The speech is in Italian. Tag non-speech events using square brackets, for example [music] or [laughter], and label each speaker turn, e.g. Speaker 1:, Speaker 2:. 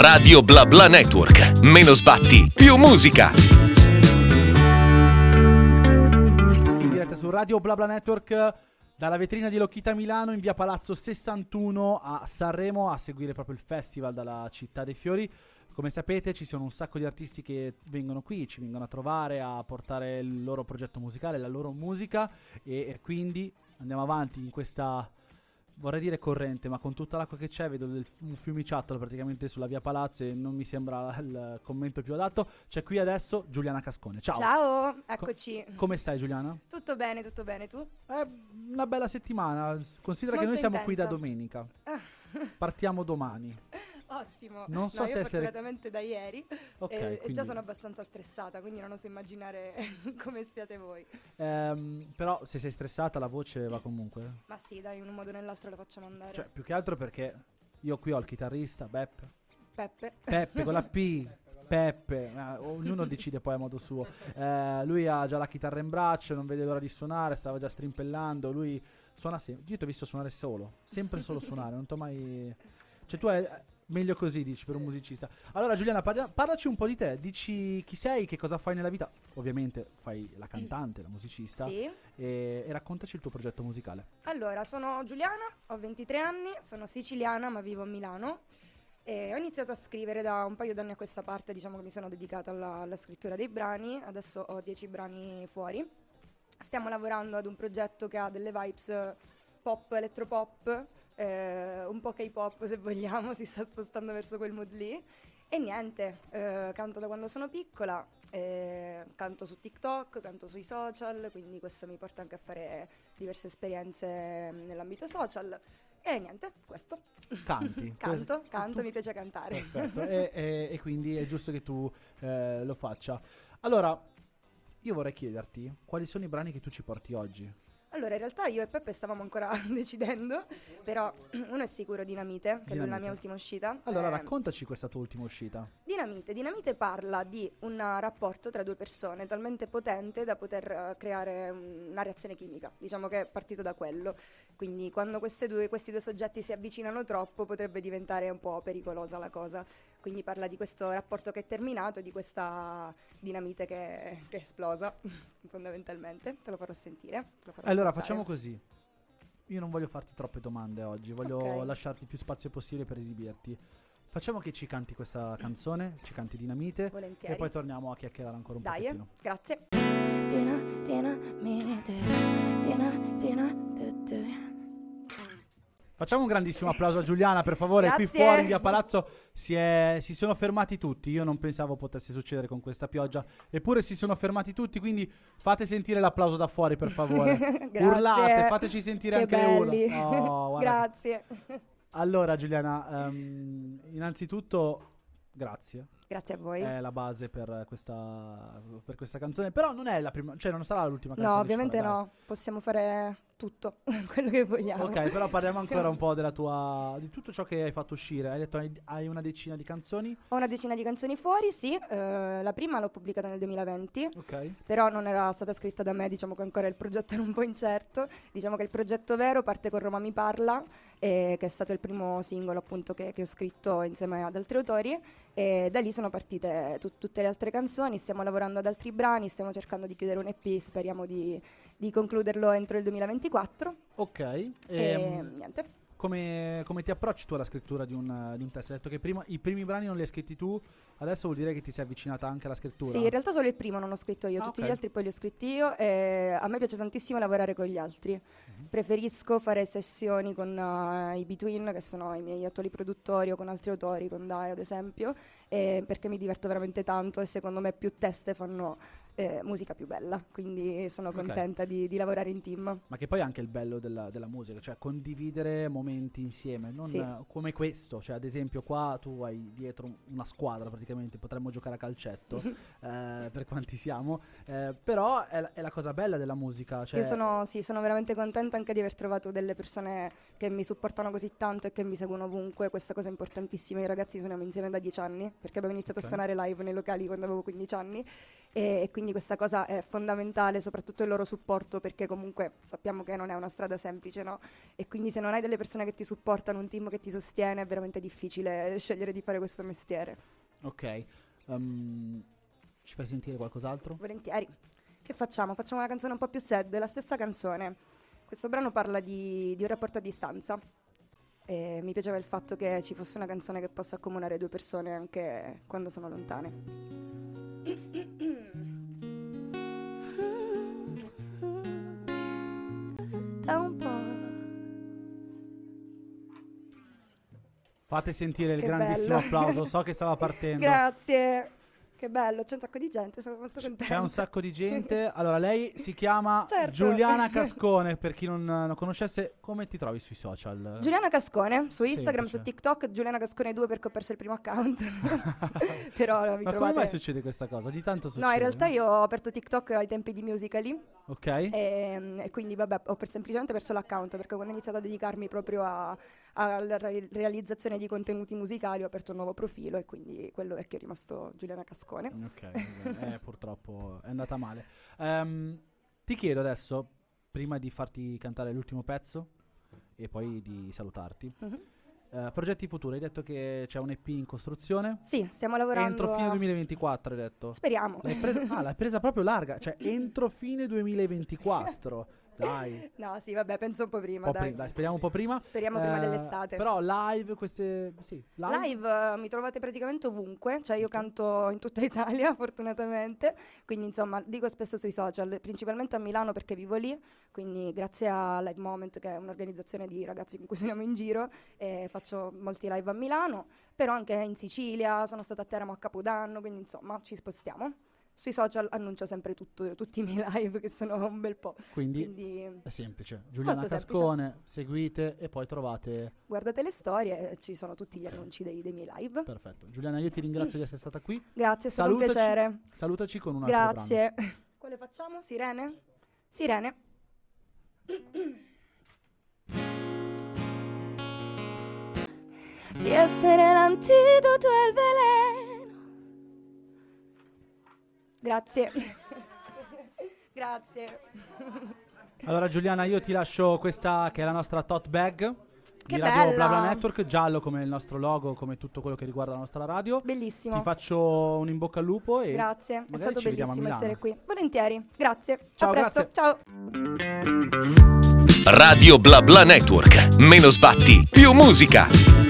Speaker 1: Radio Bla Bla Network. Meno sbatti, più musica.
Speaker 2: in diretta su Radio BlaBla Network dalla vetrina di Locchita Milano in via Palazzo 61 a Sanremo a seguire proprio il festival dalla città dei fiori. Come sapete ci sono un sacco di artisti che vengono qui, ci vengono a trovare, a portare il loro progetto musicale, la loro musica e quindi andiamo avanti in questa, vorrei dire corrente, ma con tutta l'acqua che c'è vedo del- un fiumiciattolo praticamente sulla via Palazzo e non mi sembra il commento più adatto. C'è qui adesso Giuliana Cascone. Ciao.
Speaker 3: Ciao, eccoci.
Speaker 2: Come stai Giuliana?
Speaker 3: Tutto bene, tutto bene, tu?
Speaker 2: È una bella settimana. Considera che
Speaker 3: Molto
Speaker 2: noi siamo qui da domenica. [laughs] Partiamo domani.
Speaker 3: Ottimo.
Speaker 2: Non so
Speaker 3: no,
Speaker 2: se
Speaker 3: io
Speaker 2: essere-
Speaker 3: fortunatamente da ieri
Speaker 2: Ok,
Speaker 3: e, e
Speaker 2: quindi-
Speaker 3: già sono abbastanza stressata, quindi non oso immaginare [laughs] come stiate voi.
Speaker 2: Ehm, però se sei stressata la voce va comunque.
Speaker 3: Ma sì, dai, in un modo o nell'altro la facciamo andare.
Speaker 2: Cioè, più che altro perché io qui ho il chitarrista, Beppe.
Speaker 3: Peppe.
Speaker 2: Peppe con la P. [laughs] Peppe, eh, ognuno decide poi a modo suo. Eh, lui ha già la chitarra in braccio, non vede l'ora di suonare, stava già strimpellando. Lui suona sempre. Io ti ho visto suonare solo, sempre solo [laughs] suonare, non ti ho mai. Cioè, tu è meglio così, dici, per un musicista. Allora, Giuliana, parla- parlaci un po' di te. Dici chi sei, che cosa fai nella vita. Ovviamente fai la cantante, la musicista.
Speaker 3: Sì.
Speaker 2: E, e raccontaci il tuo progetto musicale.
Speaker 3: Allora, sono Giuliana, ho 23 anni, sono siciliana ma vivo a Milano e ho iniziato a scrivere da un paio d'anni a questa parte, diciamo che mi sono dedicata alla, alla scrittura dei brani, adesso ho 10 brani fuori. Stiamo lavorando ad un progetto che ha delle vibes pop, elettropop, eh, un po' K-pop se vogliamo, [laughs] si sta spostando verso quel mood lì. E niente, eh, canto da quando sono piccola, eh, canto su TikTok, canto sui social, quindi questo mi porta anche a fare diverse esperienze mm, nell'ambito social. E niente, questo.
Speaker 2: Canti.
Speaker 3: Canto, [laughs] canto,
Speaker 2: tu-
Speaker 3: mi piace cantare.
Speaker 2: Perfetto, e, [laughs] e- e quindi è giusto che tu eh, lo faccia. Allora, io vorrei chiederti quali sono i brani che tu ci porti oggi.
Speaker 3: Allora, in realtà io e Peppe stavamo ancora [laughs] decidendo, però [clears throat] uno è sicuro Dinamite, che è la
Speaker 2: Dinamite.
Speaker 3: mia ultima uscita.
Speaker 2: Allora,
Speaker 3: Eh,
Speaker 2: raccontaci questa tua ultima uscita.
Speaker 3: Dinamite. Dinamite parla di un rapporto tra due persone talmente potente da poter eh, creare un- una reazione chimica. Diciamo che è partito da quello. Quindi quando queste due- questi due soggetti si avvicinano troppo potrebbe diventare un po' pericolosa la cosa. Quindi parla di questo rapporto che è terminato e di questa dinamite che, che è esplosa, [laughs] fondamentalmente. Te lo farò sentire. te lo farò
Speaker 2: Allora,
Speaker 3: ascoltare.
Speaker 2: facciamo così. Io non voglio farti troppe domande oggi, voglio
Speaker 3: Ok.
Speaker 2: lasciarti il più spazio possibile per esibirti. Facciamo che ci canti questa canzone, ci canti Dinamite
Speaker 3: Volentieri.
Speaker 2: e poi torniamo a chiacchierare ancora un
Speaker 3: Dai, eh,
Speaker 2: pochettino.
Speaker 3: grazie. Tina, tina, minite, tina, tina, tu, tu.
Speaker 2: Facciamo un grandissimo applauso a Giuliana, per favore. Qui
Speaker 3: Grazie.
Speaker 2: fuori in via Palazzo si, è- si sono fermati tutti. Io non pensavo potesse succedere con questa pioggia, eppure si sono fermati tutti. Quindi fate sentire l'applauso da fuori, per favore. [laughs] Urlate, fateci sentire
Speaker 3: Che
Speaker 2: anche
Speaker 3: belli.
Speaker 2: uno. [laughs] Oh, guarda.
Speaker 3: Grazie.
Speaker 2: Allora, Giuliana, ehm, innanzitutto, grazie.
Speaker 3: Grazie a voi.
Speaker 2: È la base per questa, per questa canzone. Però non è la prima, cioè non sarà l'ultima canzone.
Speaker 3: no, ovviamente no, possiamo fare tutto [laughs] quello che vogliamo.
Speaker 2: Ok, però parliamo [laughs] ancora un po' della tua. di tutto ciò che hai fatto uscire. Hai detto hai, hai una decina di canzoni.
Speaker 3: Ho una decina di canzoni fuori, sì. eh, la prima l'ho pubblicata nel 2020,
Speaker 2: Ok.
Speaker 3: però non era stata scritta da me, diciamo che ancora il progetto era un po' incerto. Diciamo che il progetto vero parte con Roma mi parla, eh, che è stato il primo singolo appunto che, che ho scritto insieme ad altri autori e da lì sono partite tut- tutte le altre canzoni, stiamo lavorando ad altri brani, stiamo cercando di chiudere un EP, speriamo di, di concluderlo entro il 2024
Speaker 2: Ok.
Speaker 3: e
Speaker 2: ehm,
Speaker 3: niente.
Speaker 2: come, come ti approcci tu alla scrittura di un, di un testo? Hai detto che prima, i primi brani non li hai scritti tu, adesso vuol dire che ti sei avvicinata anche alla scrittura.
Speaker 3: Sì, in realtà solo il primo non ho scritto io,
Speaker 2: Ah,
Speaker 3: tutti
Speaker 2: ok.
Speaker 3: gli altri poi li ho scritti io e a me piace tantissimo lavorare con gli altri.
Speaker 2: Mhm.
Speaker 3: Preferisco fare sessioni con eh, i Between, che sono i miei attuali produttori, o con altri autori, con Dai ad esempio, perché mi diverto veramente tanto e secondo me più teste fanno eh, musica più bella, quindi sono contenta di, di lavorare in team.
Speaker 2: Ma che poi è anche il bello della, della musica, cioè condividere momenti insieme, non
Speaker 3: Sì.
Speaker 2: come questo, cioè ad esempio qua tu hai dietro una squadra praticamente, potremmo giocare a calcetto [laughs] eh, per quanti siamo, eh, però è, la- è la cosa bella della musica, cioè
Speaker 3: Io sono, sì, sono veramente contenta anche di aver trovato delle persone che mi supportano così tanto e che mi seguono ovunque. Questa cosa è importantissima. I ragazzi suoniamo insieme da dieci anni perché abbiamo iniziato
Speaker 2: Ok.
Speaker 3: a suonare live nei locali quando avevo 15 anni e, e quindi questa cosa è fondamentale, soprattutto il loro supporto perché comunque sappiamo che non è una strada semplice, no? E quindi se non hai delle persone che ti supportano, un team che ti sostiene, è veramente difficile scegliere di fare questo mestiere.
Speaker 2: Ok. Um, ci fai sentire qualcos'altro?
Speaker 3: Volentieri. Che facciamo? Facciamo una canzone un po' più sad, la stessa canzone. Questo brano parla di, di un rapporto a distanza. E mi piaceva il fatto che ci fosse una canzone che possa accomunare due persone anche quando sono lontane.
Speaker 2: Fate sentire il
Speaker 3: Che
Speaker 2: grandissimo
Speaker 3: bello.
Speaker 2: applauso, so che stava [laughs] partendo.
Speaker 3: Grazie. Che bello, c'è un sacco di gente, sono molto contenta.
Speaker 2: C'è un sacco di gente. [laughs] Allora, lei si chiama
Speaker 3: Certo.
Speaker 2: Giuliana [laughs] Cascone. Per chi non, non conoscesse, come ti trovi sui social?
Speaker 3: Giuliana Cascone su Instagram,
Speaker 2: Semplice.
Speaker 3: su TikTok, Giuliana Cascone 2 perché ho perso il primo account. Però mi
Speaker 2: Ma come
Speaker 3: trovate.
Speaker 2: mai succede questa cosa? Ogni tanto succede.
Speaker 3: No, in realtà io ho aperto TikTok ai tempi di Musically
Speaker 2: Ok.
Speaker 3: e, e quindi vabbè, ho per- semplicemente perso l'account perché quando ho iniziato a dedicarmi proprio a- alla re- realizzazione di contenuti musicali ho aperto un nuovo profilo e quindi quello è che è rimasto Giuliana Cascone.
Speaker 2: Ok, eh, [laughs] purtroppo è andata male. Ehm, ti chiedo adesso, prima di farti cantare l'ultimo pezzo e poi di salutarti,
Speaker 3: Mhm.
Speaker 2: Eh, progetti futuri. Hai detto che c'è un EP in costruzione.
Speaker 3: Sì, stiamo lavorando
Speaker 2: Entro fine
Speaker 3: a-
Speaker 2: 2024, hai detto.
Speaker 3: Speriamo.
Speaker 2: L'hai presa, ah, l'hai presa proprio larga, cioè [laughs] entro fine 2024. Dai. [laughs]
Speaker 3: No, sì, vabbè, penso un po' prima,
Speaker 2: Un po'
Speaker 3: dai.
Speaker 2: pri- dai, speriamo un po' prima.
Speaker 3: Speriamo prima
Speaker 2: Eh,
Speaker 3: dell'estate.
Speaker 2: Però live, queste... Sì, live.
Speaker 3: Live eh, mi trovate praticamente ovunque, cioè io canto in tutta [laughs] Italia fortunatamente, quindi insomma dico spesso sui social, principalmente a Milano perché vivo lì, quindi grazie a Live Moment che è un'organizzazione di ragazzi con cui suoniamo in giro, eh, faccio molti live a Milano, però anche in Sicilia, sono stata a Teramo a Capodanno, quindi insomma ci spostiamo. Sui social annuncio sempre tutto- tutti i miei live che sono un bel po',
Speaker 2: Quindi
Speaker 3: quindi
Speaker 2: è semplice. Giuliana
Speaker 3: Molto semplice.
Speaker 2: Cascone, seguite e poi trovate...
Speaker 3: guardate le storie, e ci sono tutti gli annunci dei, dei miei live.
Speaker 2: Perfetto. Giuliana, io ti ringrazio di essere stata qui.
Speaker 3: Grazie, è stato un
Speaker 2: Salutaci.
Speaker 3: piacere.
Speaker 2: Salutaci con un altro brano.
Speaker 3: Grazie. [laughs] Quale facciamo? Sirene? Sirene. [clears throat] Di essere l'antidoto al veleno. Grazie. [laughs] Grazie.
Speaker 2: Allora Giuliana, io ti lascio questa che è la nostra tote bag
Speaker 3: Che
Speaker 2: di Radio
Speaker 3: bella!
Speaker 2: Blabla Network, giallo come il nostro logo, come tutto quello che riguarda la nostra radio.
Speaker 3: Bellissimo.
Speaker 2: Ti faccio un in bocca al lupo e
Speaker 3: Grazie, è stato bellissimo essere qui. Volentieri. Grazie.
Speaker 2: Ciao,
Speaker 3: a presto.
Speaker 2: grazie.
Speaker 3: Ciao.
Speaker 1: Radio Bla Bla Network. Meno sbatti, più musica.